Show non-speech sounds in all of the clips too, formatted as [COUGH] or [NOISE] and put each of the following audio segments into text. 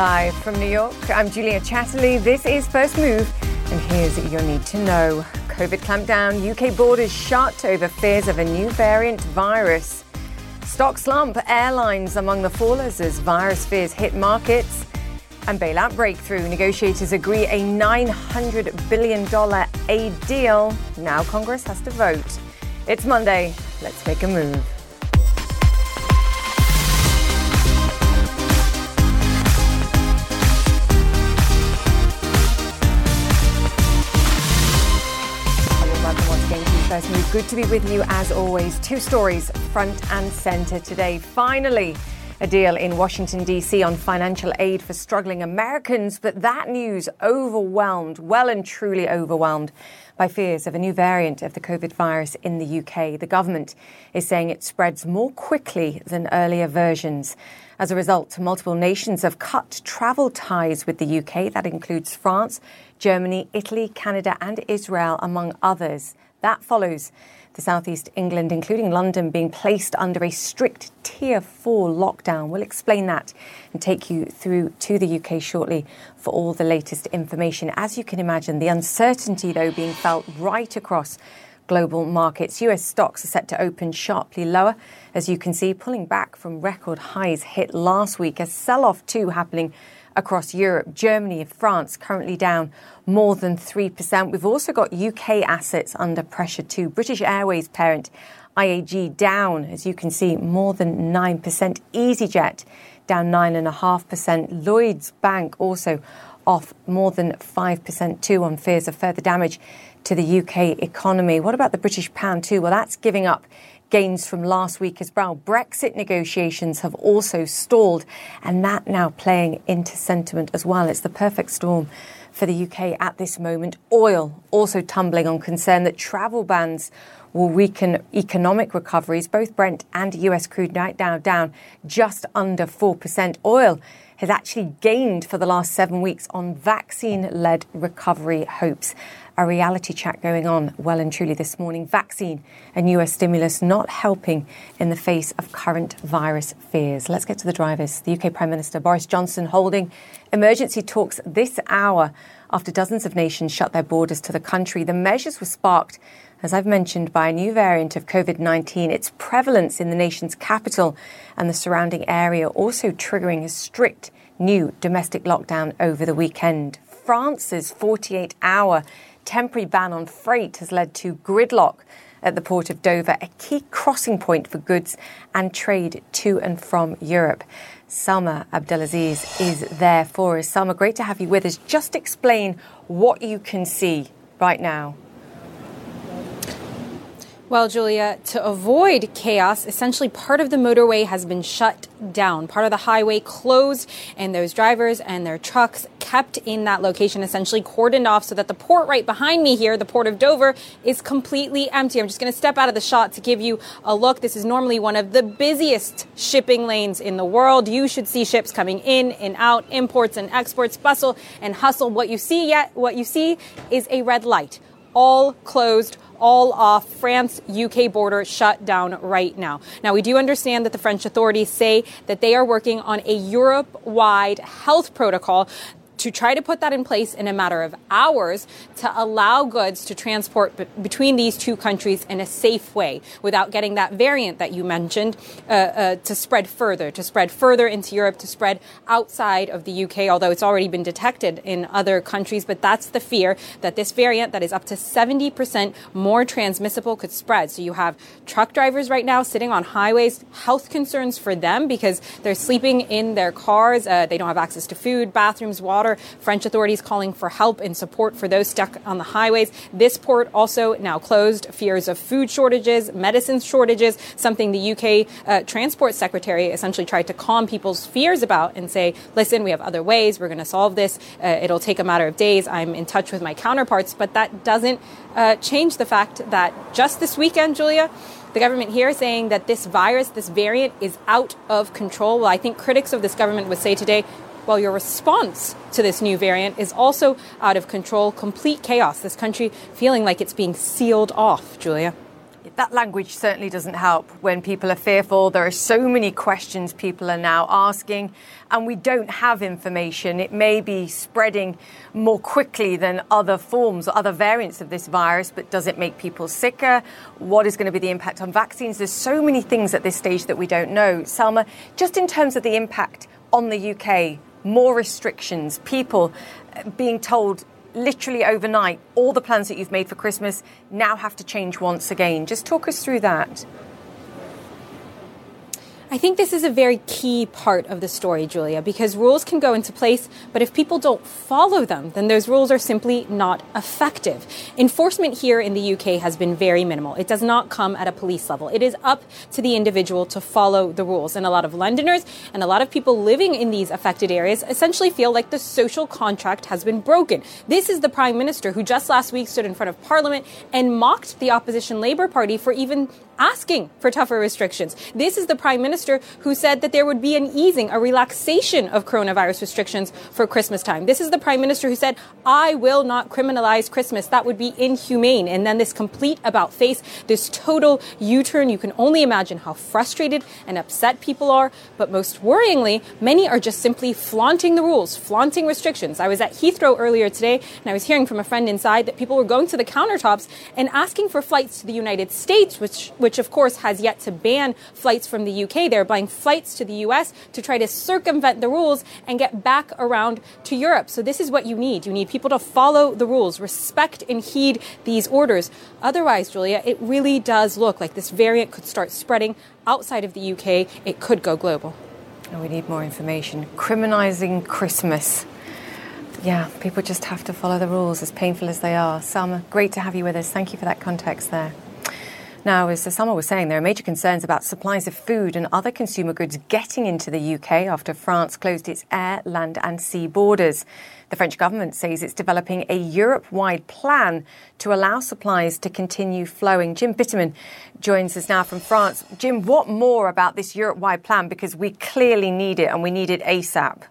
Live from New York, I'm Julia Chatterley. This is First Move, and here's your need to know. COVID clampdown, UK borders shut over fears of a new variant virus. Stock slump, airlines among the fallers as virus fears hit markets. And bailout breakthrough, negotiators agree a $900 billion aid deal. Now Congress has to vote. It's Monday. Let's make a move. Good to be with you as always. Two stories front and centre today. Finally, a deal in Washington, D.C. on financial aid for struggling Americans, but that news overwhelmed, well and truly overwhelmed, by fears of a new variant of the COVID virus in the UK. The government is saying it spreads more quickly than earlier versions. As a result, multiple nations have cut travel ties with the UK. That includes France, Germany, Italy, Canada, and Israel, among others. That follows the southeast England, including London, being placed under a strict tier four lockdown. We'll explain that and take you through to the UK shortly for all the latest information. As you can imagine, the uncertainty, though, being felt right across global markets. US stocks are set to open sharply lower, as you can see, pulling back from record highs hit last week. A sell off, too, happening across Europe. Germany and France currently down more than 3%. We've also got UK assets under pressure too. British Airways parent IAG down, as you can see, more than 9%. EasyJet down 9.5%. Lloyds Bank also off more than 5% too on fears of further damage to the UK economy. What about the British pound too? Well, that's giving up gains from last week as well. Brexit negotiations have also stalled, and that now playing into sentiment as well. It's the perfect storm for the UK at this moment. Oil also tumbling on concern that travel bans will weaken economic recoveries. Both Brent and US crude night now down just under 4%. Oil has actually gained for the last seven weeks on vaccine led recovery hopes a reality chat going on well and truly this morning. Vaccine and US stimulus not helping in the face of current virus fears. Let's get to the drivers. The UK Prime Minister Boris Johnson holding emergency talks this hour after dozens of nations shut their borders to the country. The measures were sparked, as I've mentioned, by a new variant of COVID 19. Its prevalence in the nation's capital and the surrounding area also triggering a strict new domestic lockdown over the weekend. France's 48 hour temporary ban on freight has led to gridlock at the port of Dover, a key crossing point for goods and trade to and from Europe. Salma Abdelaziz is there for us. Salma, great to have you with us. Just explain what you can see right now. Well, Julia, to avoid chaos, essentially part of the motorway has been shut down. Part of the highway closed, and those drivers and their trucks kept in that location, essentially cordoned off so that the port right behind me here, the port of Dover, is completely empty. I'm just going to step out of the shot to give you a look. This is normally one of the busiest shipping lanes in the world. You should see ships coming in and out, imports and exports, bustle and hustle. What you see yet, what you see is a red light all closed all off France UK border shut down right now. Now, we do understand that the French authorities say that they are working on a Europe wide health protocol to try to put that in place in a matter of hours to allow goods to transport b- between these two countries in a safe way without getting that variant that you mentioned uh, uh, to spread further, to spread further into Europe, to spread outside of the UK, although it's already been detected in other countries. But that's the fear that this variant that is up to 70% more transmissible could spread. So you have truck drivers right now sitting on highways, health concerns for them because they're sleeping in their cars. Uh, they don't have access to food, bathrooms, water French authorities calling for help and support for those stuck on the highways. This port also now closed. Fears of food shortages, medicine shortages, something the UK uh, Transport Secretary essentially tried to calm people's fears about and say, listen, we have other ways. We're going to solve this. Uh, it'll take a matter of days. I'm in touch with my counterparts. But that doesn't uh, change the fact that just this weekend, Julia, the government here saying that this virus, this variant, is out of control. Well, I think critics of this government would say today while your response to this new variant is also out of control, complete chaos. This country feeling like it's being sealed off, Julia. that language certainly doesn't help when people are fearful. There are so many questions people are now asking, and we don't have information. It may be spreading more quickly than other forms or other variants of this virus, but does it make people sicker? What is going to be the impact on vaccines? There's so many things at this stage that we don't know. Salma, just in terms of the impact on the UK, more restrictions, people being told literally overnight, all the plans that you've made for Christmas now have to change once again. Just talk us through that. I think this is a very key part of the story, Julia, because rules can go into place, but if people don't follow them, then those rules are simply not effective. Enforcement here in the UK has been very minimal. It does not come at a police level. It is up to the individual to follow the rules. And a lot of Londoners and a lot of people living in these affected areas essentially feel like the social contract has been broken. This is the Prime Minister who just last week stood in front of Parliament and mocked the opposition Labour Party for even asking for tougher restrictions. This is the Prime Minister who said that there would be an easing, a relaxation of coronavirus restrictions for Christmas time. This is the Prime Minister who said, I will not criminalize Christmas. That would be inhumane. And then this complete about face, this total U turn. You can only imagine how frustrated and upset people are. But most worryingly, many are just simply flaunting the rules, flaunting restrictions. I was at Heathrow earlier today and I was hearing from a friend inside that people were going to the countertops and asking for flights to the United States, which, which which of course has yet to ban flights from the UK. They're buying flights to the US to try to circumvent the rules and get back around to Europe. So this is what you need. You need people to follow the rules, respect and heed these orders. Otherwise, Julia, it really does look like this variant could start spreading outside of the UK. It could go global. And we need more information. Criminalizing Christmas. Yeah, people just have to follow the rules, as painful as they are. Salma, great to have you with us. Thank you for that context there. Now, as Salma was saying, there are major concerns about supplies of food and other consumer goods getting into the UK after France closed its air, land, and sea borders. The French government says it's developing a Europe wide plan to allow supplies to continue flowing. Jim Bittermann joins us now from France. Jim, what more about this Europe wide plan? Because we clearly need it and we need it ASAP.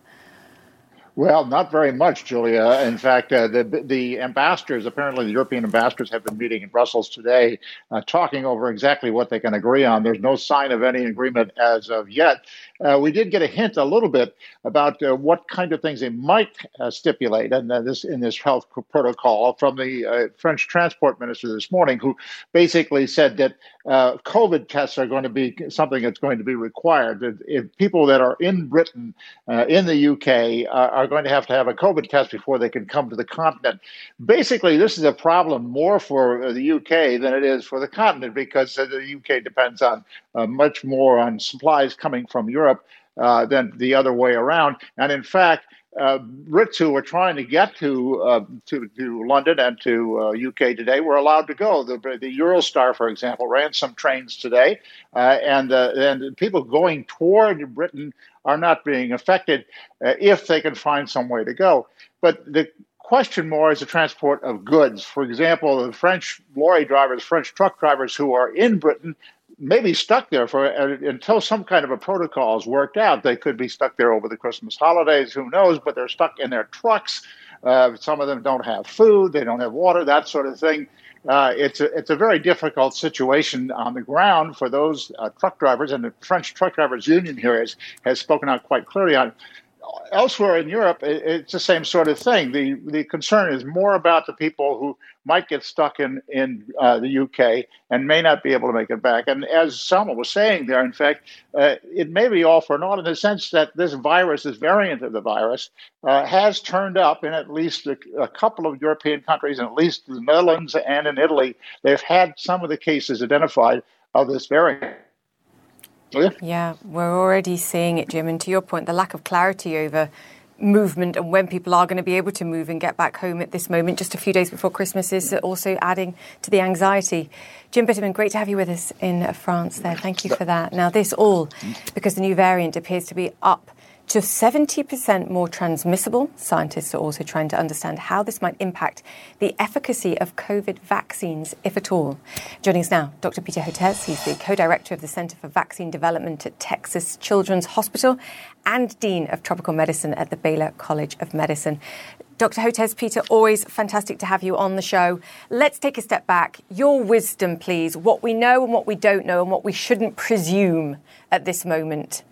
Well, not very much, Julia. In fact, uh, the the ambassadors, apparently the European ambassadors, have been meeting in Brussels today, uh, talking over exactly what they can agree on. There's no sign of any agreement as of yet. Uh, we did get a hint a little bit about uh, what kind of things they might uh, stipulate in uh, this in this health protocol from the French transport minister this morning, who basically said that COVID tests are going to be something that's going to be required. If people that are in Britain, in the UK, are going to have to have a COVID test before they can come to the continent. Basically, this is a problem more for the UK than it is for the continent because the UK depends on uh, much more on supplies coming from Europe uh, than the other way around. And in fact, uh, Brits who were trying to get to uh, to, to London and to uh, UK today were allowed to go. The, the Eurostar, for example, ran some trains today, uh, and uh, and people going toward Britain are not being affected uh, if they can find some way to go. But the question more is the transport of goods. For example, the French lorry drivers, French truck drivers who are in Britain maybe stuck there for until some kind of a protocol is worked out. They could be stuck there over the Christmas holidays. Who knows? But they're stuck in their trucks. Uh, some of them don't have food. They don't have water. That sort of thing. Uh, it's a it's a very difficult situation on the ground for those uh, truck drivers, and the French Truck Drivers Union here has has spoken out quite clearly on elsewhere in Europe, it's the same sort of thing. The the concern is more about the people who might get stuck in in uh, the UK and may not be able to make it back. And as Salma was saying there, in fact, uh, it may be all for naught in the sense that this virus, this variant of the virus, uh, has turned up in at least a, a, couple of European countries, and at least the Netherlands and in Italy. They've had some of the cases identified of this variant. Oh, yeah. yeah, we're already seeing it, Jim. And to your point, the lack of clarity over movement and when people are going to be able to move and get back home at this moment, just a few days before Christmas, is also adding to the anxiety. Jim Bittermann, great to have you with us in France there. Thank you for that. Now, this all because the new variant appears to be up to 70% more transmissible. Scientists are also trying to understand how this might impact the efficacy of COVID vaccines, if at all. Joining us now, Dr. Peter Hotez. He's the co director of the Center for Vaccine Development at Texas Children's Hospital and Dean of Tropical Medicine at the Baylor College of Medicine. Dr. Hotez Peter, always fantastic to have you on the show. Let's take a step back. Your wisdom, please, what we know and what we don't know, and what we shouldn't presume at this moment.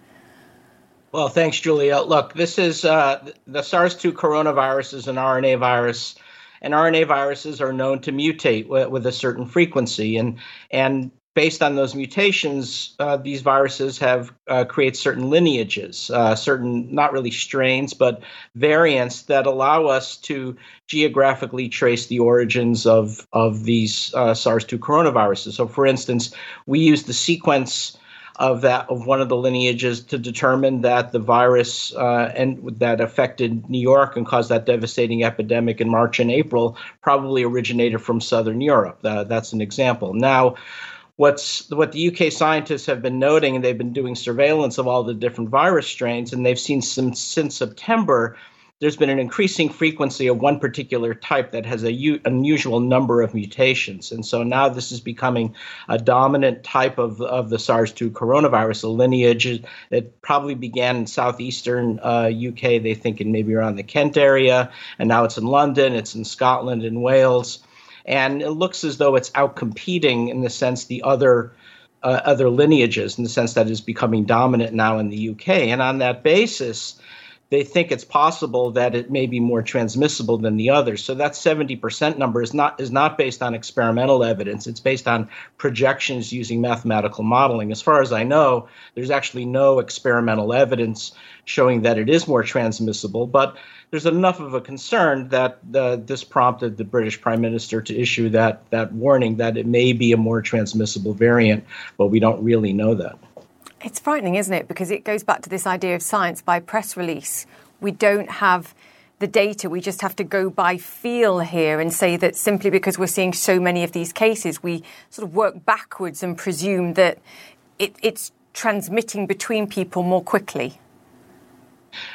Well, thanks, Julia. Look, this is uh, the SARS 2 coronavirus is an RNA virus, and RNA viruses are known to mutate w- with a certain frequency. And, and based on those mutations, uh, these viruses have uh, create certain lineages, uh, certain not really strains, but variants that allow us to geographically trace the origins of of these uh, SARS-2 coronaviruses. So, for instance, we use the sequence of that of one of the lineages to determine that the virus uh, and that affected New York and caused that devastating epidemic in March and April probably originated from Southern Europe. Uh, that's an example. Now. What's what the UK scientists have been noting, and they've been doing surveillance of all the different virus strains, and they've seen some, since September there's been an increasing frequency of one particular type that has a u- unusual number of mutations. And so now this is becoming a dominant type of, of the SARS 2 coronavirus, a lineage that probably began in southeastern uh, UK, they think in maybe around the Kent area, and now it's in London, it's in Scotland and Wales. And it looks as though it's outcompeting in the sense the other uh, other lineages in the sense that is becoming dominant now in the UK. And on that basis, they think it's possible that it may be more transmissible than the others. So that 70% number is not is not based on experimental evidence. It's based on projections using mathematical modeling. As far as I know, there's actually no experimental evidence showing that it is more transmissible, but there's enough of a concern that this prompted the British Prime Minister to issue that that warning that it may be a more transmissible variant, but we don't really know that. It's frightening, isn't it? Because it goes back to this idea of science by press release. We don't have the data. We just have to go by feel here and say that simply because we're seeing so many of these cases, we sort of work backwards and presume that it, it's transmitting between people more quickly.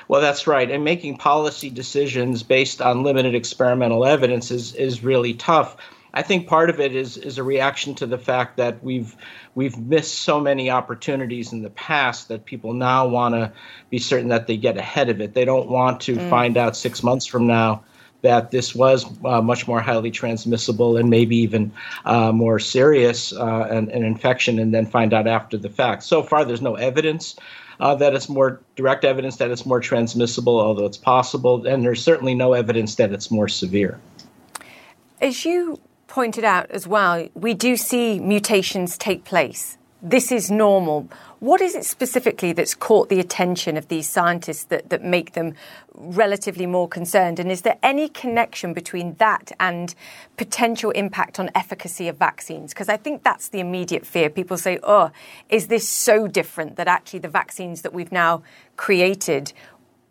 Well, that's right. And making policy decisions based on limited experimental evidence is, is really tough. I think part of it is is a reaction to the fact that we've we've missed so many opportunities in the past that people now want to be certain that they get ahead of it. They don't want to mm. find out six months from now that this was uh, much more highly transmissible and maybe even uh, more serious uh, an, an, infection, and then find out after the fact. So far, there's no evidence. Uh, that it's more direct evidence that it's more transmissible, although it's possible, and there's certainly no evidence that it's more severe. As you pointed out as well, we do see mutations take place. This is normal. What is it specifically that's caught the attention of these scientists that, that make them relatively more concerned? And is there any connection between that and potential impact on efficacy of vaccines? Because I think that's the immediate fear. People say, oh, is this so different that actually the vaccines that we've now created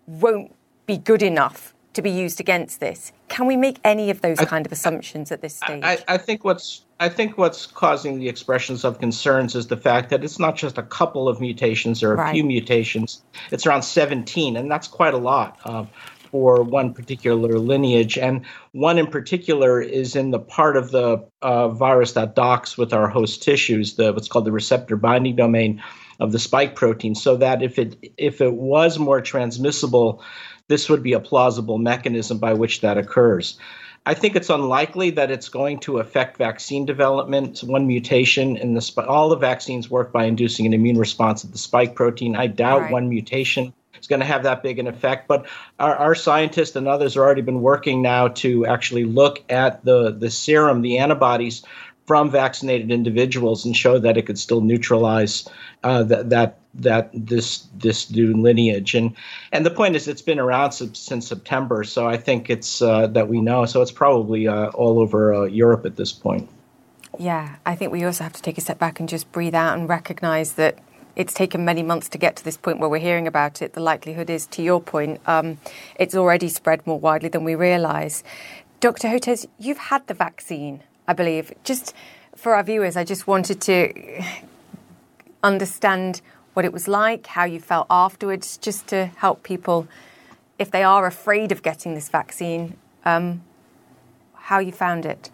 won't be good enough to be used against this. Can we make any of those I, kind of assumptions at this stage? I, I, think what's I think what's causing the expressions of concerns is the fact that it's not just a couple of mutations or a right. few mutations; it's around 17, and that's quite a lot uh, for one particular lineage. And one in particular is in the part of the uh, virus that docks with our host tissues, the what's called the receptor binding domain of the spike protein, so that if it if it was more transmissible this would be a plausible mechanism by which that occurs. I think it's unlikely that it's going to affect vaccine development. one mutation in the sp- all the vaccines work by inducing an immune response at the spike protein. I doubt right. one mutation is going to have that big an effect. But our, our, scientists and others have already been working now to actually look at the the serum, the antibodies from vaccinated individuals, and show that it could still neutralize uh, that that that this this new lineage. And and the point is it's been around since, since September so I think it's uh, that we know. So it's probably uh, all over uh, Europe at this point. Yeah I think we also have to take a step back and just breathe out and recognize that it's taken many months to get to this point where we're hearing about it. The likelihood is to your point um, it's already spread more widely than we realize. Dr. Hotez you've had the vaccine I believe just for our viewers I just wanted to understand what it was like, how you felt afterwards, just to help people, if they are afraid of getting this vaccine, um, how you found it.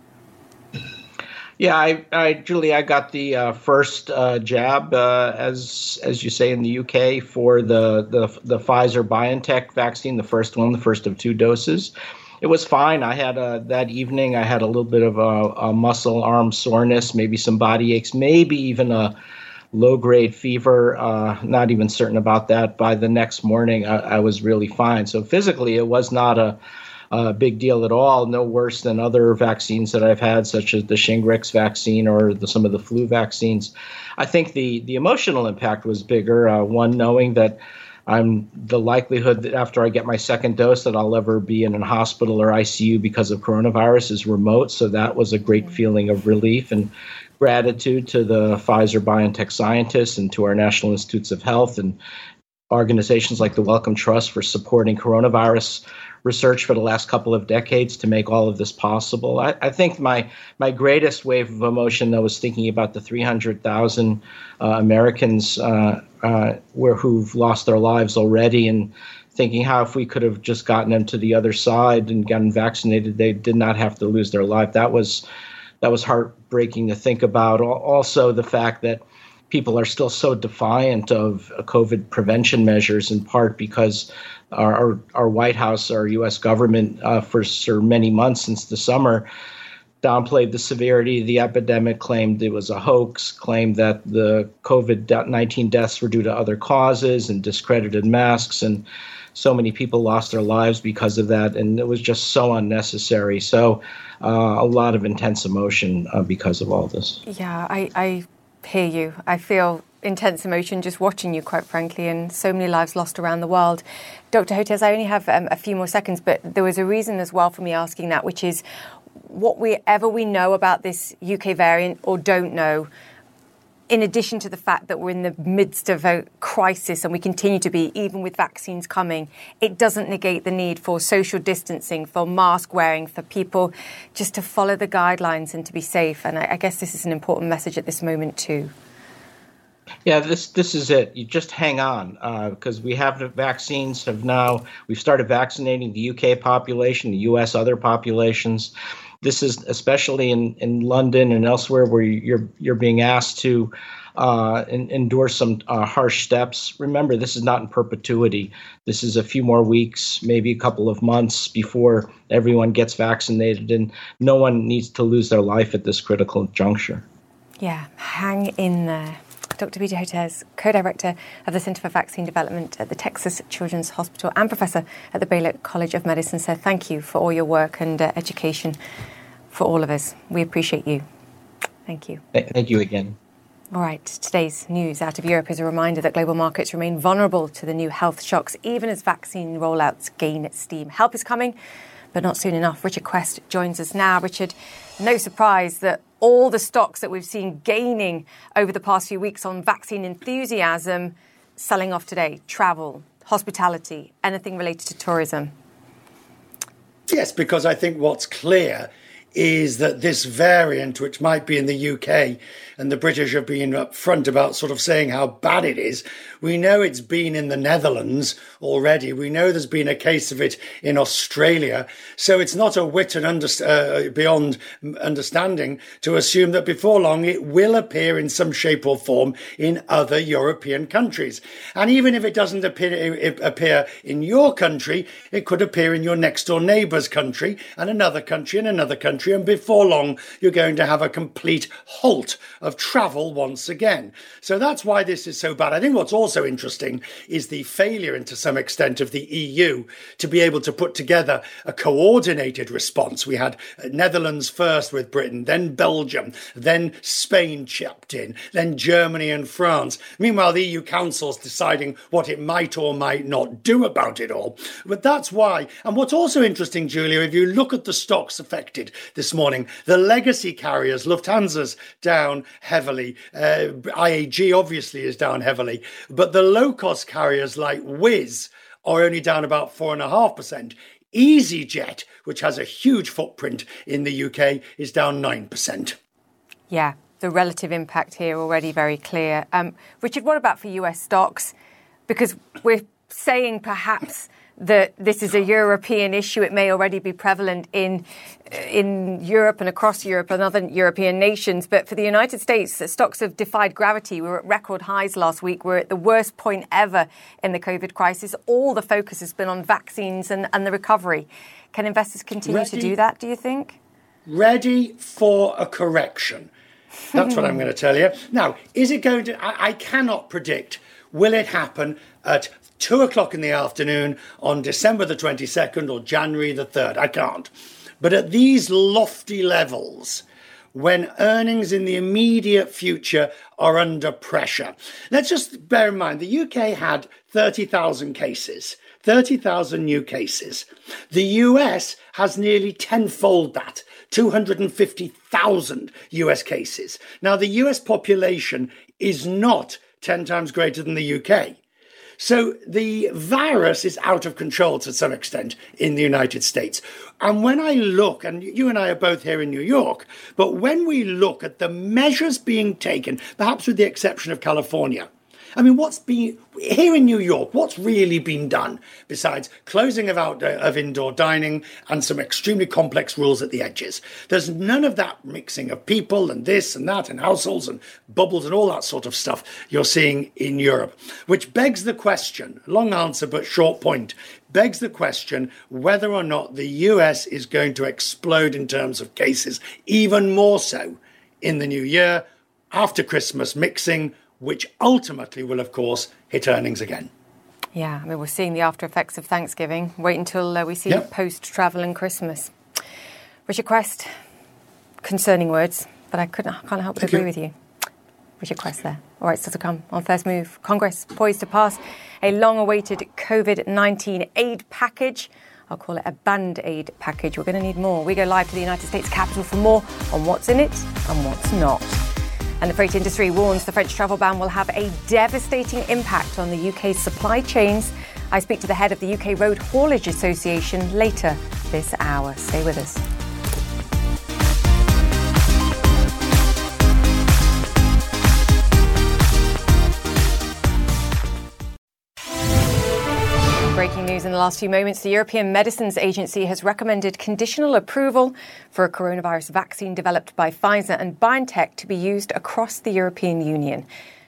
Yeah, I, I Julie, I got the uh, first uh, jab, uh, as as you say in the UK, for the the the Pfizer BioNTech vaccine, the first one, the first of two doses. It was fine. I had a, that evening. I had a little bit of a, a muscle arm soreness, maybe some body aches, maybe even a low grade fever. Uh, not even certain about that. By the next morning, I, I was really fine. So physically, it was not a uh, big deal at all, no worse than other vaccines that I've had, such as the Shingrix vaccine or the, some of the flu vaccines. I think the the emotional impact was bigger. Uh, one, knowing that I'm the likelihood that after I get my second dose that I'll ever be in a hospital or ICU because of coronavirus is remote. So that was a great mm-hmm. feeling of relief and gratitude to the Pfizer BioNTech scientists and to our National Institutes of Health and organizations like the Wellcome Trust for supporting coronavirus research for the last couple of decades to make all of this possible. I, I think my my greatest wave of emotion, though, was thinking about the 300,000 uh, Americans uh, uh, where who've lost their lives already, and thinking how if we could have just gotten them to the other side and gotten vaccinated, they did not have to lose their life. That was that was heartbreaking to think about. Also, the fact that people are still so defiant of COVID prevention measures, in part because our, our, White House, our U.S. government, uh, for, for many months since the summer, downplayed the severity of the epidemic, claimed it was a hoax, claimed that the COVID 19 deaths were due to other causes, and discredited masks. And so many people lost their lives because of that. And it was just so unnecessary. So, uh, a lot of intense emotion uh, because of all this. Yeah, I, I hear you. I feel intense emotion just watching you, quite frankly, and so many lives lost around the world. Dr. Hotez, I only have um, a few more seconds, but there was a reason as well for me asking that, which is whatever we ever we know about this UK variant or don't know, in addition to the fact that we're in the midst of a crisis and we continue to be, even with vaccines coming, it doesn't negate the need for social distancing, for mask wearing, for people just to follow the guidelines and to be safe. And I, I guess this is an important message at this moment, too. Yeah, this this is it. You just hang on because uh, we have the vaccines. Have now we've started vaccinating the UK population, the US other populations. This is especially in, in London and elsewhere where you're you're being asked to uh, in, endure some uh, harsh steps. Remember, this is not in perpetuity. This is a few more weeks, maybe a couple of months before everyone gets vaccinated, and no one needs to lose their life at this critical juncture. Yeah, hang in there. Dr. Peter Hotez, co director of the Center for Vaccine Development at the Texas Children's Hospital and professor at the Baylor College of Medicine, said thank you for all your work and uh, education for all of us. We appreciate you. Thank you. Thank you again. All right, today's news out of Europe is a reminder that global markets remain vulnerable to the new health shocks, even as vaccine rollouts gain steam. Help is coming, but not soon enough. Richard Quest joins us now. Richard, no surprise that all the stocks that we've seen gaining over the past few weeks on vaccine enthusiasm selling off today travel, hospitality, anything related to tourism? Yes, because I think what's clear is that this variant, which might be in the UK, and the British have been upfront about sort of saying how bad it is, we know it's been in the Netherlands already. We know there's been a case of it in Australia. So it's not a wit and under, uh, beyond understanding to assume that before long it will appear in some shape or form in other European countries. And even if it doesn't appear, appear in your country, it could appear in your next door neighbour's country and another country and another country country, and before long, you're going to have a complete halt of travel once again. So that's why this is so bad. I think what's also interesting is the failure, and to some extent, of the EU to be able to put together a coordinated response. We had uh, Netherlands first with Britain, then Belgium, then Spain chipped in, then Germany and France. Meanwhile, the EU Council's deciding what it might or might not do about it all. But that's why. And what's also interesting, Julia, if you look at the stocks affected, this morning. The legacy carriers, Lufthansa's down heavily. Uh, IAG obviously is down heavily, but the low cost carriers like Wizz are only down about 4.5%. EasyJet, which has a huge footprint in the UK, is down 9%. Yeah, the relative impact here already very clear. Um, Richard, what about for US stocks? Because we're saying perhaps that this is a European issue. It may already be prevalent in in Europe and across Europe and other European nations. But for the United States, stocks have defied gravity. We were at record highs last week. We're at the worst point ever in the COVID crisis. All the focus has been on vaccines and, and the recovery. Can investors continue ready, to do that, do you think? Ready for a correction. That's what I'm going to tell you. Now, is it going to? I, I cannot predict. Will it happen at two o'clock in the afternoon on December the 22nd or January the 3rd. I can't. But at these lofty levels, when earnings in the immediate future are under pressure. Let's just bear in mind the UK had 30,000 cases, 30,000 new cases. The US has nearly tenfold that. 250,000 US cases. Now, the US population is not 10 times greater than the UK. So the virus is out of control to some extent in the United States. And when I look, and you and I are both here in New York, but when we look at the measures being taken, perhaps with the exception of California, I mean, what's been here in New York? What's really been done besides closing of outdoor uh, of indoor dining and some extremely complex rules at the edges? There's none of that mixing of people and this and that and households and bubbles and all that sort of stuff you're seeing in Europe, which begs the question. Long answer, but short point. Begs the question whether or not the US is going to explode in terms of cases, even more so in the new year after Christmas, mixing which ultimately will, of course, hit earnings again. Yeah, I mean, we're seeing the after effects of Thanksgiving. Wait until uh, we see yep. post travel and Christmas. Richard Quest, concerning words, but I couldn't, can't help but agree you. with you. Richard Quest there. All right, still to come on First Move. Congress poised to pass a long awaited COVID 19 aid package. I'll call it a band aid package. We're going to need more. We go live to the United States Capitol for more on what's in it and what's not. And the freight industry warns the French travel ban will have a devastating impact on the UK's supply chains. I speak to the head of the UK Road Haulage Association later this hour. Stay with us. The last few moments. The European Medicines Agency has recommended conditional approval for a coronavirus vaccine developed by Pfizer and BioNTech to be used across the European Union.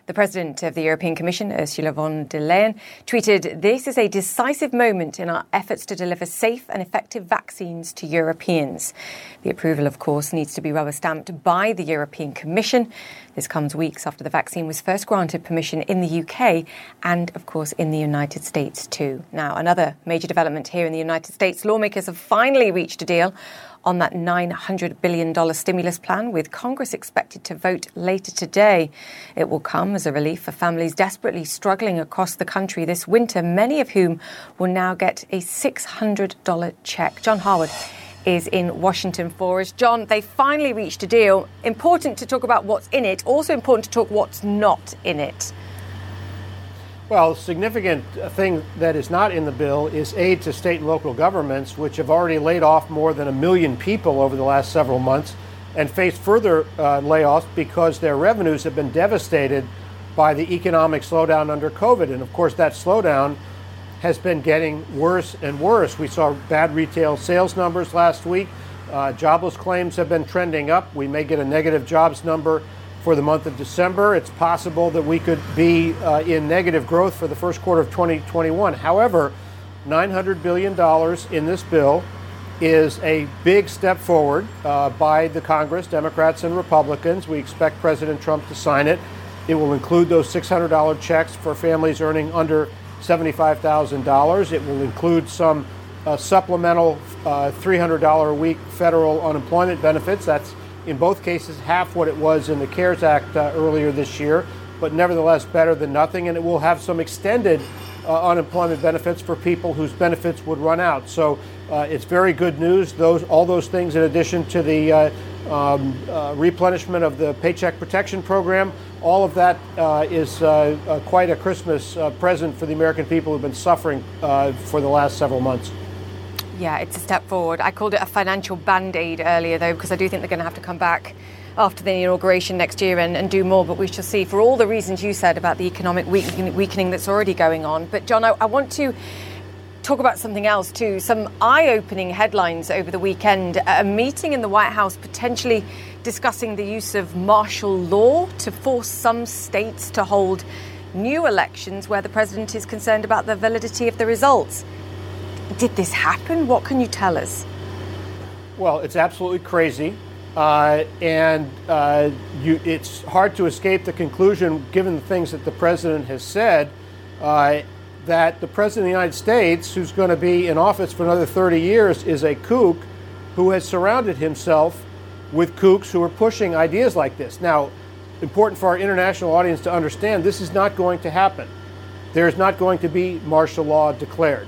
The President of the European Commission, Ursula von der Leyen, tweeted, This is a decisive moment in our efforts to deliver safe and effective vaccines to Europeans. The approval, of course, needs to be rubber stamped by the European Commission. This comes weeks after the vaccine was first granted permission in the UK and, of course, in the United States too. Now, another major development here in the United States lawmakers have finally reached a deal on that $900 billion stimulus plan, with Congress expected to vote later today. It will come as a relief for families desperately struggling across the country this winter, many of whom will now get a $600 check. John Harwood is in Washington for us. John, they finally reached a deal. Important to talk about what's in it, also important to talk what's not in it. Well, significant thing that is not in the bill is aid to state and local governments, which have already laid off more than a million people over the last several months and face further uh, layoffs because their revenues have been devastated by the economic slowdown under COVID. And of course, that slowdown has been getting worse and worse. We saw bad retail sales numbers last week. Uh, jobless claims have been trending up. We may get a negative jobs number for the month of December. It's possible that we could be uh, in negative growth for the first quarter of 2021. However, $900 billion in this bill is a big step forward uh, by the Congress, Democrats and Republicans. We expect President Trump to sign it. It will include those $600 checks for families earning under $75,000. It will include some uh, supplemental uh, $300 a week federal unemployment benefits. That's in both cases half what it was in the CARES Act uh, earlier this year, but nevertheless better than nothing. And it will have some extended uh, unemployment benefits for people whose benefits would run out. So uh, it's very good news. Those all those things, in addition to the uh, um, uh, replenishment of the Paycheck Protection Program, all of that uh, is quite a Christmas present for the American people who've been suffering for the last several months. Yeah, it's a step forward. I called it a financial band aid earlier, though, because I do think they're going to have to come back after the inauguration next year and, and do more, but we shall see for all the reasons you said about the economic weakening, that's already going on. But, John, I, I want to talk about something else too. Some eye opening headlines over the weekend. A meeting in the White House potentially discussing the use of martial law to force some states to hold new elections where the president is concerned about the validity of the results. Did this happen? What can you tell us? Well, it's absolutely crazy. Uh, and uh, you, it's hard to escape the conclusion, given the things that the president has said, uh, that the president of the United States, who's going to be in office for another 30 years, is a kook who has surrounded himself with kooks who are pushing ideas like this. Now, important for our international audience to understand this is not going to happen. There's not going to be martial law declared.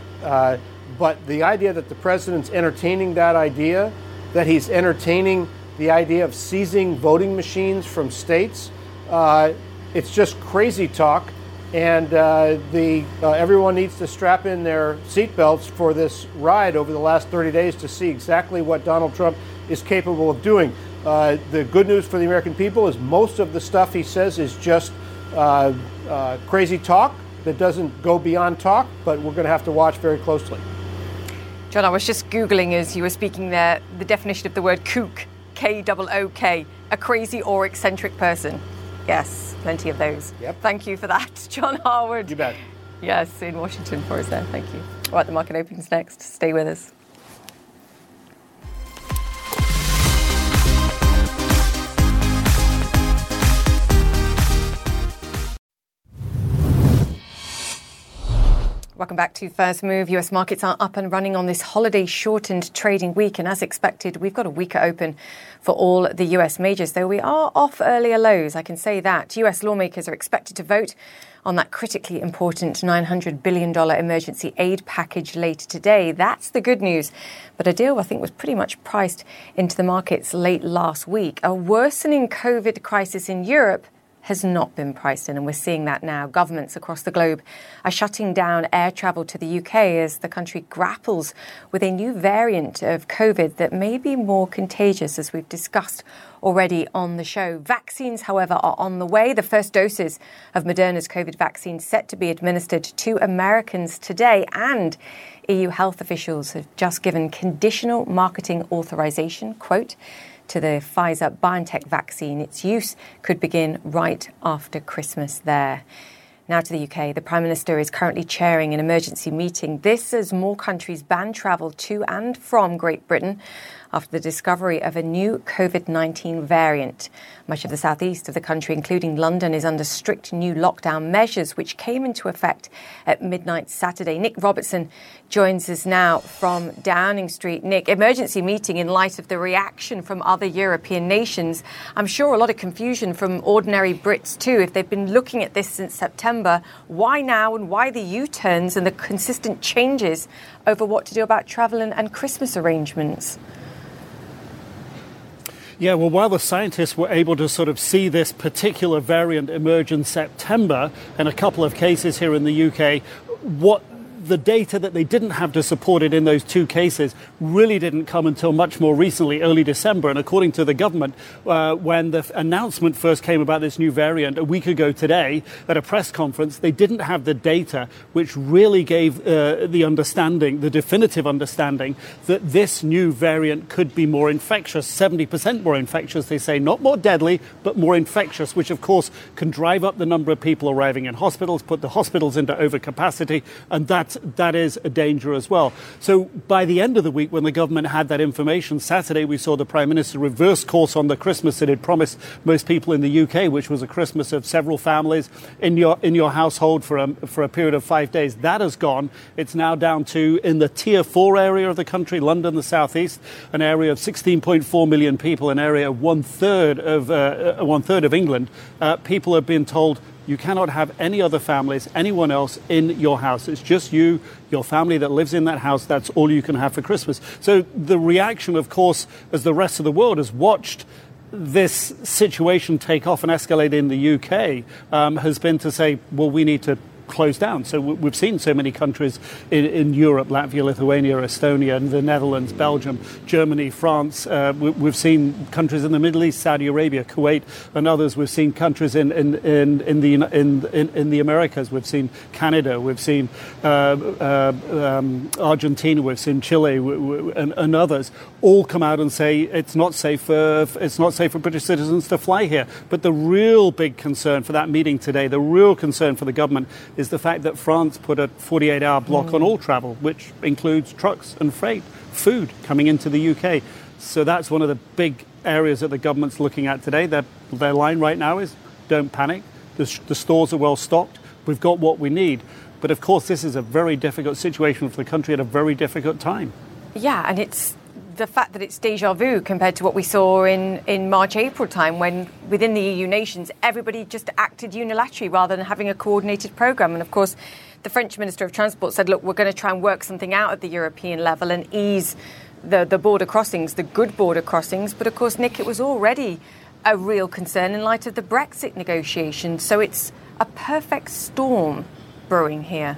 But the idea that the president's entertaining that idea, that he's entertaining the idea of seizing voting machines from states, uh, it's just crazy talk. And uh, the, uh, everyone needs to strap in their seatbelts for this ride over the last 30 days to see exactly what Donald Trump is capable of doing. Uh, the good news for the American people is most of the stuff he says is just uh, uh, crazy talk that doesn't go beyond talk, but we're going to have to watch very closely. John, I was just Googling as you were speaking there the definition of the word kook, K O O K, a crazy or eccentric person. Yes, plenty of those. Yep. Thank you for that, [LAUGHS] John Harwood. You bet. Yes, in Washington for us there. Thank you. All right, the market opens next. Stay with us. Welcome back to First Move. US markets are up and running on this holiday shortened trading week. And as expected, we've got a weaker open for all the US majors, though we are off earlier lows. I can say that. US lawmakers are expected to vote on that critically important $900 billion emergency aid package later today. That's the good news. But a deal I think was pretty much priced into the markets late last week. A worsening COVID crisis in Europe has not been priced in, and we're seeing that now. Governments across the globe are shutting down air travel to the UK as the country grapples with a new variant of COVID that may be more contagious, as we've discussed already on the show. Vaccines, however, are on the way. The first doses of Moderna's COVID vaccine set to be administered to Americans today, and EU health officials have just given conditional marketing authorization, quote, to the Pfizer BioNTech vaccine. Its use could begin right after Christmas there. Now to the UK. The Prime Minister is currently chairing an emergency meeting. This as more countries ban travel to and from Great Britain after the discovery of a new COVID 19 variant. Much of the southeast of the country, including London, is under strict new lockdown measures, which came into effect at midnight Saturday. Nic Robertson joins us now from Downing Street. Nic, emergency meeting in light of the reaction from other European nations. I'm sure a lot of confusion from ordinary Brits too. If they've been looking at this since September, why now and why the U turns and the consistent changes over what to do about travel and, and Christmas arrangements? Yeah, well, while the scientists were able to sort of see this particular variant emerge in September in a couple of cases here in the UK, what the data that they didn't have to support it in those two cases really didn't come until much more recently, early December. And according to the government, uh, when the announcement first came about this new variant a week ago today at a press conference, they didn't have the data which really gave uh, the understanding, the definitive understanding, that this new variant could be more infectious, 70% more infectious, they say, not more deadly, but more infectious, which of course can drive up the number of people arriving in hospitals, put the hospitals into overcapacity, and that that is a danger as well. So by the end of the week, when the government had that information, Saturday we saw the Prime Minister reverse course on the Christmas that had promised most people in the UK, which was a Christmas of several families in your in your household for a, for a period of five days. That has gone. It's now down to in the tier four area of the country, London, the southeast, an area of 16.4 million people, an area one third of uh, one third of England. Uh, people have been told you cannot have any other families, anyone else in your house. It's just you, your family that lives in that house. That's all you can have for Christmas. So the reaction, of course, as the rest of the world has watched this situation take off and escalate in the UK, um, has been to say, well, we need to closed down. So we've seen so many countries in, in Europe, Latvia, Lithuania, Estonia, and the Netherlands, Belgium, Germany, France. Uh, we, have seen countries in the Middle East, Saudi Arabia, Kuwait, and others. We've seen countries in, in, in, in the, in, in, in, the Americas. We've seen Canada. We've seen uh, uh, um, Argentina. We've seen Chile and, and, others all come out and say it's not safe for it's not safe for British citizens to fly here. But the real big concern for that meeting today, the real concern for the government the fact that France put a 48 hour block mm. on all travel, which includes trucks and freight, food coming into the UK. So that's one of the big areas that the government's looking at today. Their, their line right now is don't panic. The, the stores are well stocked. We've got what we need. But of course, this is a very difficult situation for the country at a very difficult time. Yeah, and it's the fact that it's deja vu compared to what we saw in, in March, April time when within the EU nations everybody just acted unilaterally rather than having a coordinated programme. And of course, the French Minister of Transport said, look, we're going to try and work something out at the European level and ease the, the border crossings, the good border crossings. But of course, Nic, it was already a real concern in light of the Brexit negotiations. So it's a perfect storm brewing here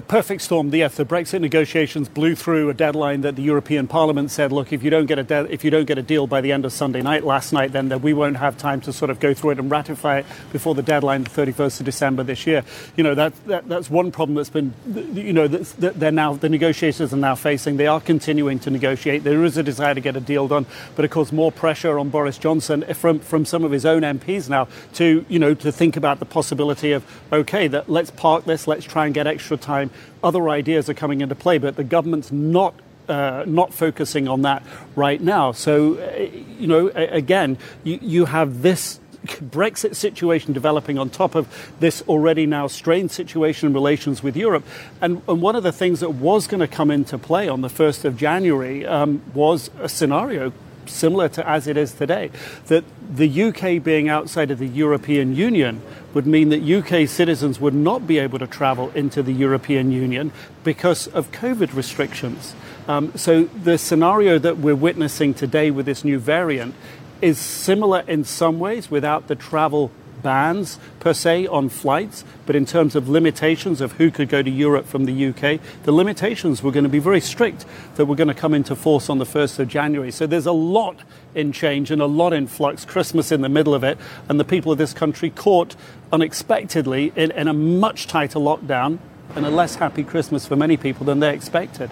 a perfect storm. Yes, the Brexit negotiations blew through a deadline that the European Parliament said, look, if you don't get a de- if you don't get a deal by the end of Sunday night, last night, then we won't have time to sort of go through it and ratify it before the deadline, the 31st of December this year. You know that, that that's one problem that's been, you know, that they're now the negotiators are now facing. They are continuing to negotiate. There is a desire to get a deal done, but of course more pressure on Boris Johnson eh, from from some of his own MPs now to you know to think about the possibility of okay, that let's park this, let's try and get extra time other ideas are coming into play, but the government's not uh, not focusing on that right now. So, uh, you know, again, you, you have this Brexit situation developing on top of this already now strained situation in relations with Europe. And, and one of the things that was going to come into play on the 1st of January um, was a scenario similar to as it is today, that the UK being outside of the European Union would mean that UK citizens would not be able to travel into the European Union because of COVID restrictions. Um, so the scenario that we're witnessing today with this new variant is similar in some ways without the travel bans per se on flights, but in terms of limitations of who could go to Europe from the UK, the limitations were going to be very strict that were going to come into force on the 1st of January. So there's a lot in change and a lot in flux, Christmas in the middle of it, and the people of this country caught unexpectedly in, in a much tighter lockdown and a less happy Christmas for many people than they expected.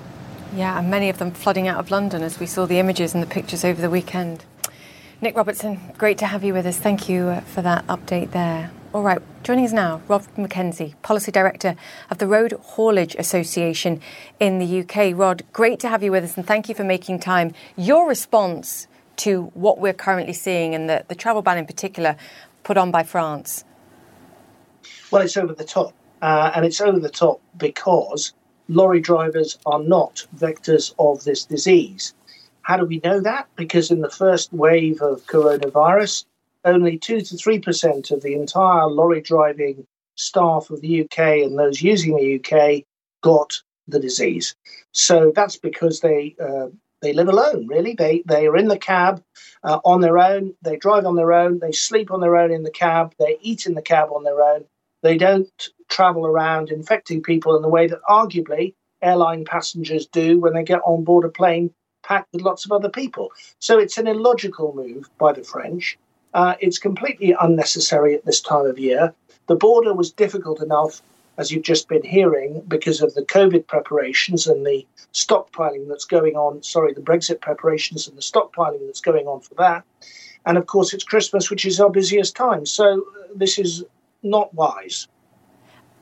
Yeah, and many of them flooding out of London as we saw the images and the pictures over the weekend. Nic Robertson, great to have you with us. Thank you for that update there. All right, joining us now, Rod McKenzie, Policy Director of the Road Haulage Association in the UK. Rod, great to have you with us and thank you for making time. Your response to what we're currently seeing and the, the travel ban in particular put on by France? Well, it's over the top. Uh, and it's over the top because lorry drivers are not vectors of this disease. How do we know that? Because in the first wave of coronavirus, only 2 to 3% of the entire lorry driving staff of the UK and those using the UK got the disease. So that's because they uh, they live alone. Really, they they are in the cab uh, on their own. They drive on their own. They sleep on their own in the cab. They eat in the cab on their own. They don't travel around infecting people in the way that arguably airline passengers do when they get on board a plane with lots of other people. So it's an illogical move by the French. Uh, it's completely unnecessary at this time of year. The border was difficult enough, as you've just been hearing, because of the COVID preparations and the stockpiling that's going on. Sorry, the Brexit preparations and the stockpiling that's going on for that. And of course, it's Christmas, which is our busiest time. So uh, this is not wise.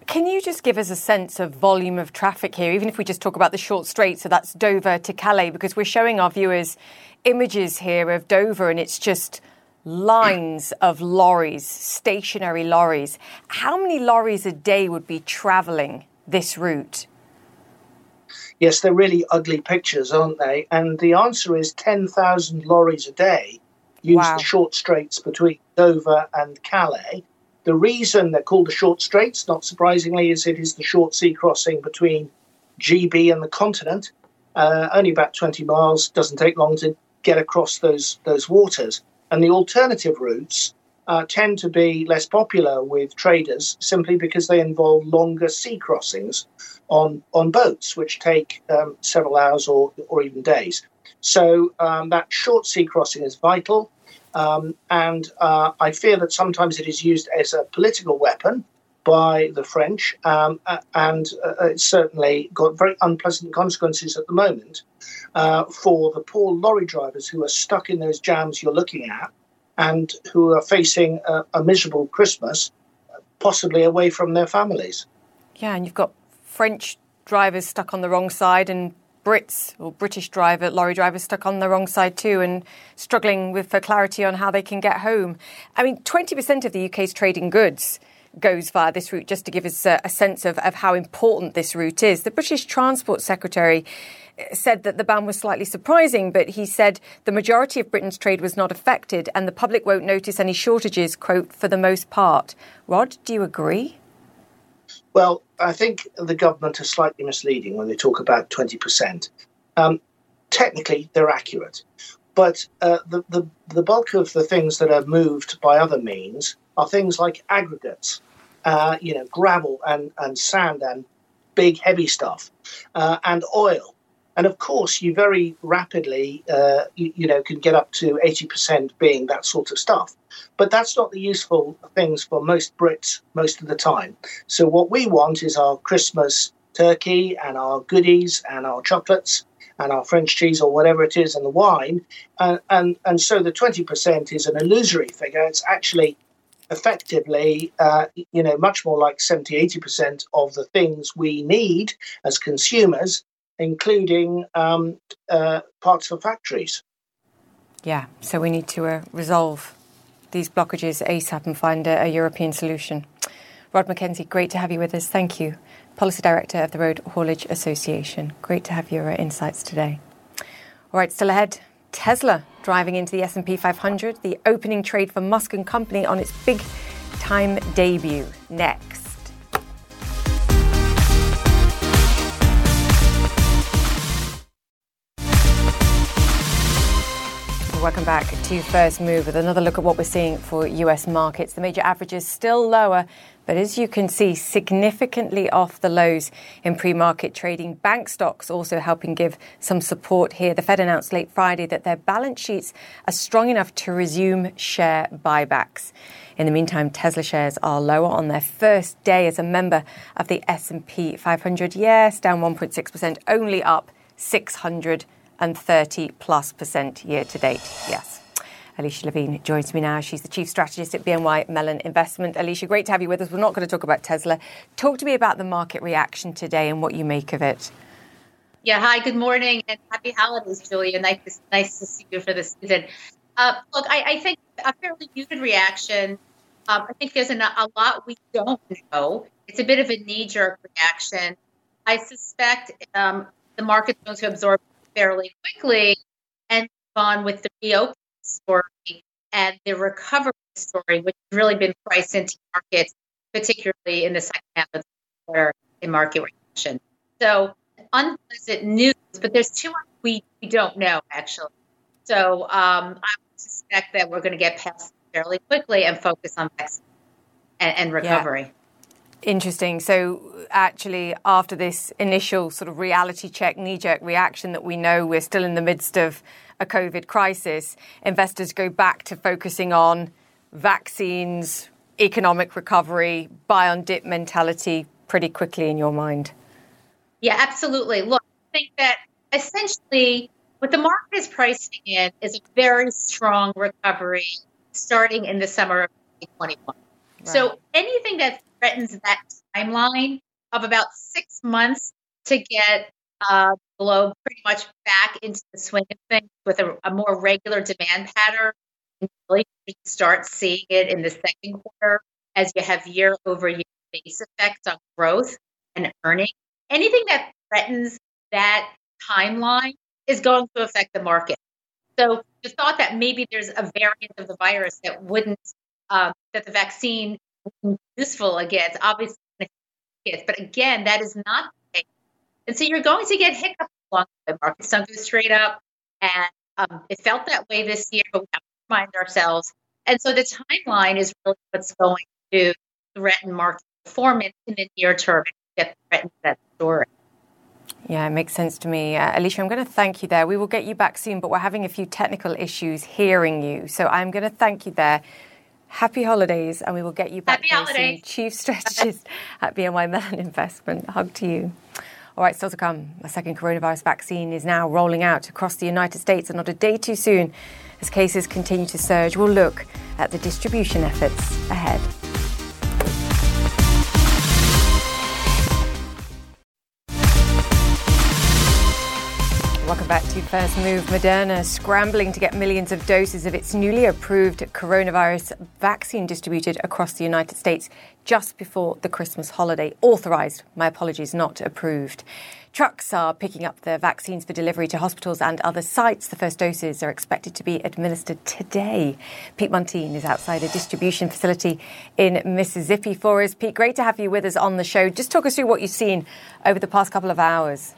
Can you just give us a sense of volume of traffic here, even if we just talk about the short strait, so that's Dover to Calais, because we're showing our viewers images here of Dover and it's just lines of lorries, stationary lorries. How many lorries a day would be travelling this route? Yes, they're really ugly pictures, aren't they? And the answer is 10,000 lorries a day use wow. the short straits between Dover and Calais. The reason they're called the short straits, not surprisingly, is it is the short sea crossing between GB and the continent. Uh, only about 20 miles, doesn't take long to get across those, those waters. And the alternative routes uh, tend to be less popular with traders simply because they involve longer sea crossings on, on boats, which take um, several hours or, or even days. So um, that short sea crossing is vital. Um, and uh, I fear that sometimes it is used as a political weapon by the French, um, and uh, it's certainly got very unpleasant consequences at the moment uh, for the poor lorry drivers who are stuck in those jams you're looking at and who are facing a, a miserable Christmas, possibly away from their families. Yeah, and you've got French drivers stuck on the wrong side and Brits or British driver lorry drivers stuck on the wrong side too and struggling with for clarity on how they can get home. I mean, 20% of the UK's trading goods goes via this route, just to give us a, a sense of, of how important this route is. The British Transport Secretary uh, said that the ban was slightly surprising, but he said the majority of Britain's trade was not affected and the public won't notice any shortages, quote, for the most part. Rod, do you agree? Well, I think the government are slightly misleading when they talk about 20%. Um, technically, they're accurate. But uh, the, the, the bulk of the things that are moved by other means are things like aggregates, uh, you know, gravel and, and sand and big heavy stuff, uh, and oil. And of course, you very rapidly, uh, you, you, know, can get up to 80% being that sort of stuff. But that's not the useful things for most Brits most of the time. So what we want is our Christmas turkey and our goodies and our chocolates and our French cheese or whatever it is and the wine. And, and, and so the 20% is an illusory figure. It's actually effectively, uh, you know, much more like 70, 80% of the things we need as consumers, including um, uh, parts for factories. Yeah, so we need to uh, resolve these blockages ASAP and find a, a European solution. Rod McKenzie, great to have you with us. Thank you. Policy Director of the Road Haulage Association. Great to have your uh, insights today. All right, still ahead. Tesla driving into the S&P 500, the opening trade for Musk and Company on its big time debut. Next. Welcome back to First Move with another look at what we're seeing for US markets. The major averages still lower but as you can see, significantly off the lows in pre market trading. Bank stocks also helping give some support here. The Fed announced late Friday that their balance sheets are strong enough to resume share buybacks. In the meantime, Tesla shares are lower on their first day as a member of the S&P 500. Yes, down 1.6%, only up 630 plus percent year to date. Yes. Alicia Levine joins me now. She's the Chief Strategist at BNY Mellon Investment. Alicia, great to have you with us. We're not going to talk about Tesla. Talk to me about the market reaction today and what you make of it. Yeah, hi, good morning, and happy holidays, Julia. Nice to, nice to see you for the season. Uh, look, I, I, think a fairly muted reaction. Um, I think there's an, a lot we don't know. It's a bit of a knee jerk reaction. I suspect um, the market's going to absorb fairly quickly and on with the reopening story and the recovery story, which has really been priced into markets, particularly in the second half of the quarter in market reaction. So unpleasant news, but there's too much we, we don't know actually. So um, I suspect that we're going to get past fairly quickly and focus on vaccine and, and recovery. Yeah. Interesting. So, actually, after this initial sort of reality check, knee jerk reaction that we know we're still in the midst of a COVID crisis, investors go back to focusing on vaccines, economic recovery, buy on dip mentality pretty quickly in your mind? Yeah, absolutely. Look, I think that essentially what the market is pricing in is a very strong recovery starting in the summer of 2021. Right. So anything that threatens that timeline of about six months to get uh, globe pretty much back into the swing of things with a, a more regular demand pattern. And really start seeing it in the second quarter as you have year over year base effects on growth and earning. Anything that threatens that timeline is going to affect the market. So the thought that maybe there's a variant of the virus that wouldn't, um, that the vaccine wouldn't useful against, obviously, but again, that is not the case. and so you're going to get hiccups along the way. Markets don't go straight up. And um, it felt that way this year, but we have to remind ourselves And so the timeline is really what's going to threaten market performance in the near term and get threatened that story. Yeah, it makes sense to me. Uh, Alicia, I'm going to thank you there. We will get you back soon, but we're having a few technical issues hearing you. So I'm going to thank you there. Happy holidays, and we will get you back Happy holidays. Chief strategist at BNY Mellon Investment. Hug to you. All right, still to come. A second coronavirus vaccine is now rolling out across the United States, and not a day too soon as cases continue to surge. We'll look at the distribution efforts ahead. Welcome back to First Move. Moderna scrambling to get millions of doses of its newly approved coronavirus vaccine distributed across the United States just before the Christmas holiday. Authorized, my apologies, not approved. Trucks are picking up the vaccines for delivery to hospitals and other sites. The first doses are expected to be administered today. Pete Muntean is outside a distribution facility in Mississippi for us. Pete, great to have you with us on the show. Just talk us through what you've seen over the past couple of hours.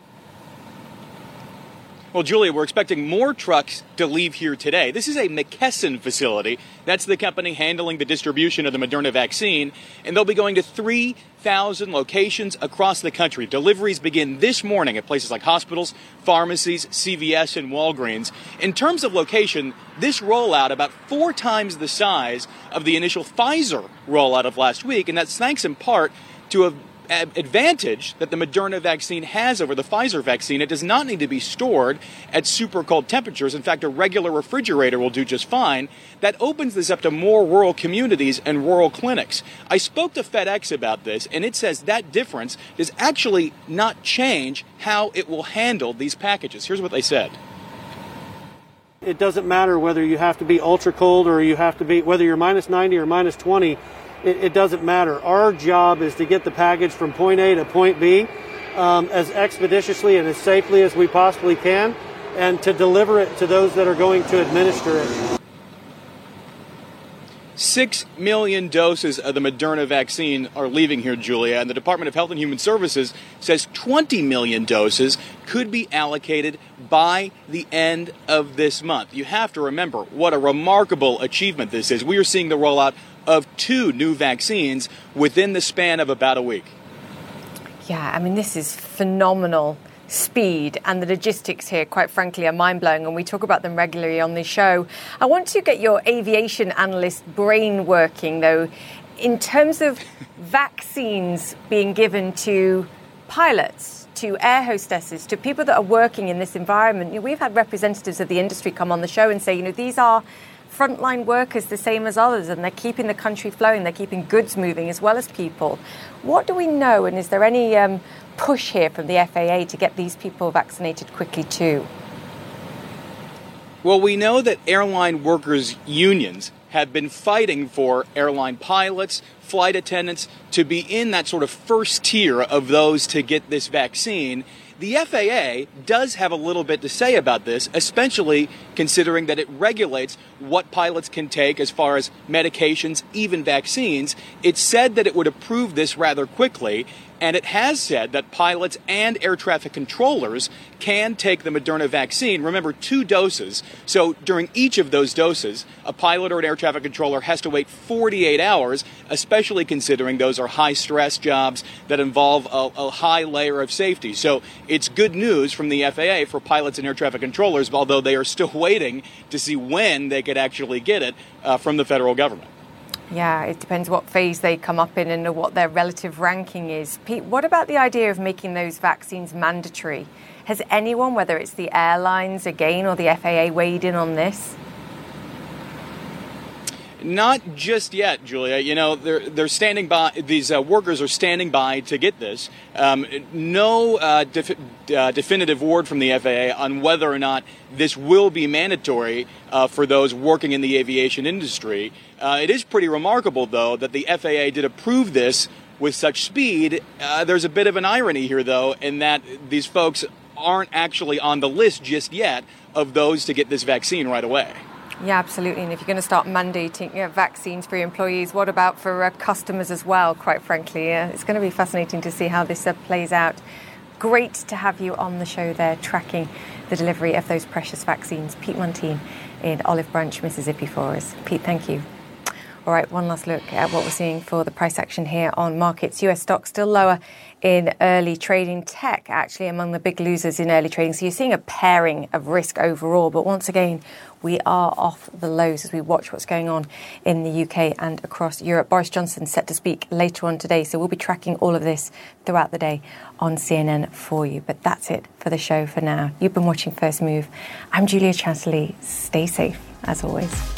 Well, Julia, we're expecting more trucks to leave here today. This is a McKesson facility. That's the company handling the distribution of the Moderna vaccine, and they'll be going to 3,000 locations across the country. Deliveries begin this morning at places like hospitals, pharmacies, CVS, and Walgreens. In terms of location, this rollout about four times the size of the initial Pfizer rollout of last week, and that's thanks in part to a advantage that the Moderna vaccine has over the Pfizer vaccine. It does not need to be stored at super cold temperatures. In fact, a regular refrigerator will do just fine. That opens this up to more rural communities and rural clinics. I spoke to FedEx about this, and it says that difference does actually not change how it will handle these packages. Here's what they said. It doesn't matter whether you have to be ultra cold or you have to be, whether you're minus 90 or minus 20 it, it, doesn't matter. Our job is to get the package from point A to point B um, as expeditiously and as safely as we possibly can, and to deliver it to those that are going to administer it. Six million doses of the Moderna vaccine are leaving here, Julia, and the Department of Health and Human Services says 20 million doses could be allocated by the end of this month. You have to remember what a remarkable achievement this is. We are seeing the rollout of two new vaccines within the span of about a week. Yeah, I mean, this is phenomenal speed and the logistics here, quite frankly, are mind blowing, and we talk about them regularly on this show. I want to get your aviation analyst brain working, though, in terms of [LAUGHS] vaccines being given to pilots. To air hostesses, to people that are working in this environment. You know, we've had representatives of the industry come on the show and say, you know, these are frontline workers the same as others and they're keeping the country flowing, they're keeping goods moving as well as people. What do we know, and is there any um, push here from the FAA to get these people vaccinated quickly too? Well, we know that airline workers' unions have been fighting for airline pilots, flight attendants to be in that sort of first tier of those to get this vaccine. The FAA does have a little bit to say about this, especially considering that it regulates what pilots can take as far as medications, even vaccines. It said that it would approve this rather quickly, and it has said that pilots and air traffic controllers can take the Moderna vaccine. Remember, two doses. So during each of those doses, a pilot or an air traffic controller has to wait 48 hours, especially considering those are high stress jobs that involve a, a high layer of safety. So it's good news from the FAA for pilots and air traffic controllers, although they are still [LAUGHS] waiting to see when they could actually get it uh, from the federal government. Yeah, it depends what phase they come up in and what their relative ranking is. Pete, what about the idea of making those vaccines mandatory? Has anyone, whether it's the airlines again or the FAA, weighed in on this? Not just yet, Julia. You know, they're they're standing by. These uh, workers are standing by to get this. Um, no uh, def- uh, definitive word from the FAA on whether or not this will be mandatory uh, for those working in the aviation industry. Uh, it is pretty remarkable, though, that the FAA did approve this with such speed. Uh, there's a bit of an irony here, though, in that these folks aren't actually on the list just yet of those to get this vaccine right away. Yeah, absolutely. And if you're going to start mandating vaccines for your employees, what about for uh, customers as well, quite frankly? Uh, it's going to be fascinating to see how this uh, plays out. Great to have you on the show there, tracking the delivery of those precious vaccines. Pete Muntean in Olive Branch, Mississippi for us. Pete, thank you. All right, one last look at what we're seeing for the price action here on markets. US stocks still lower in early trading. Tech actually among the big losers in early trading. So you're seeing a paring of risk overall. But once again, we are off the lows as we watch what's going on in the UK and across Europe. Boris Johnson set to speak later on today. So we'll be tracking all of this throughout the day on CNN for you. But that's it for the show for now. You've been watching First Move. I'm Julia Chatterley. Stay safe as always.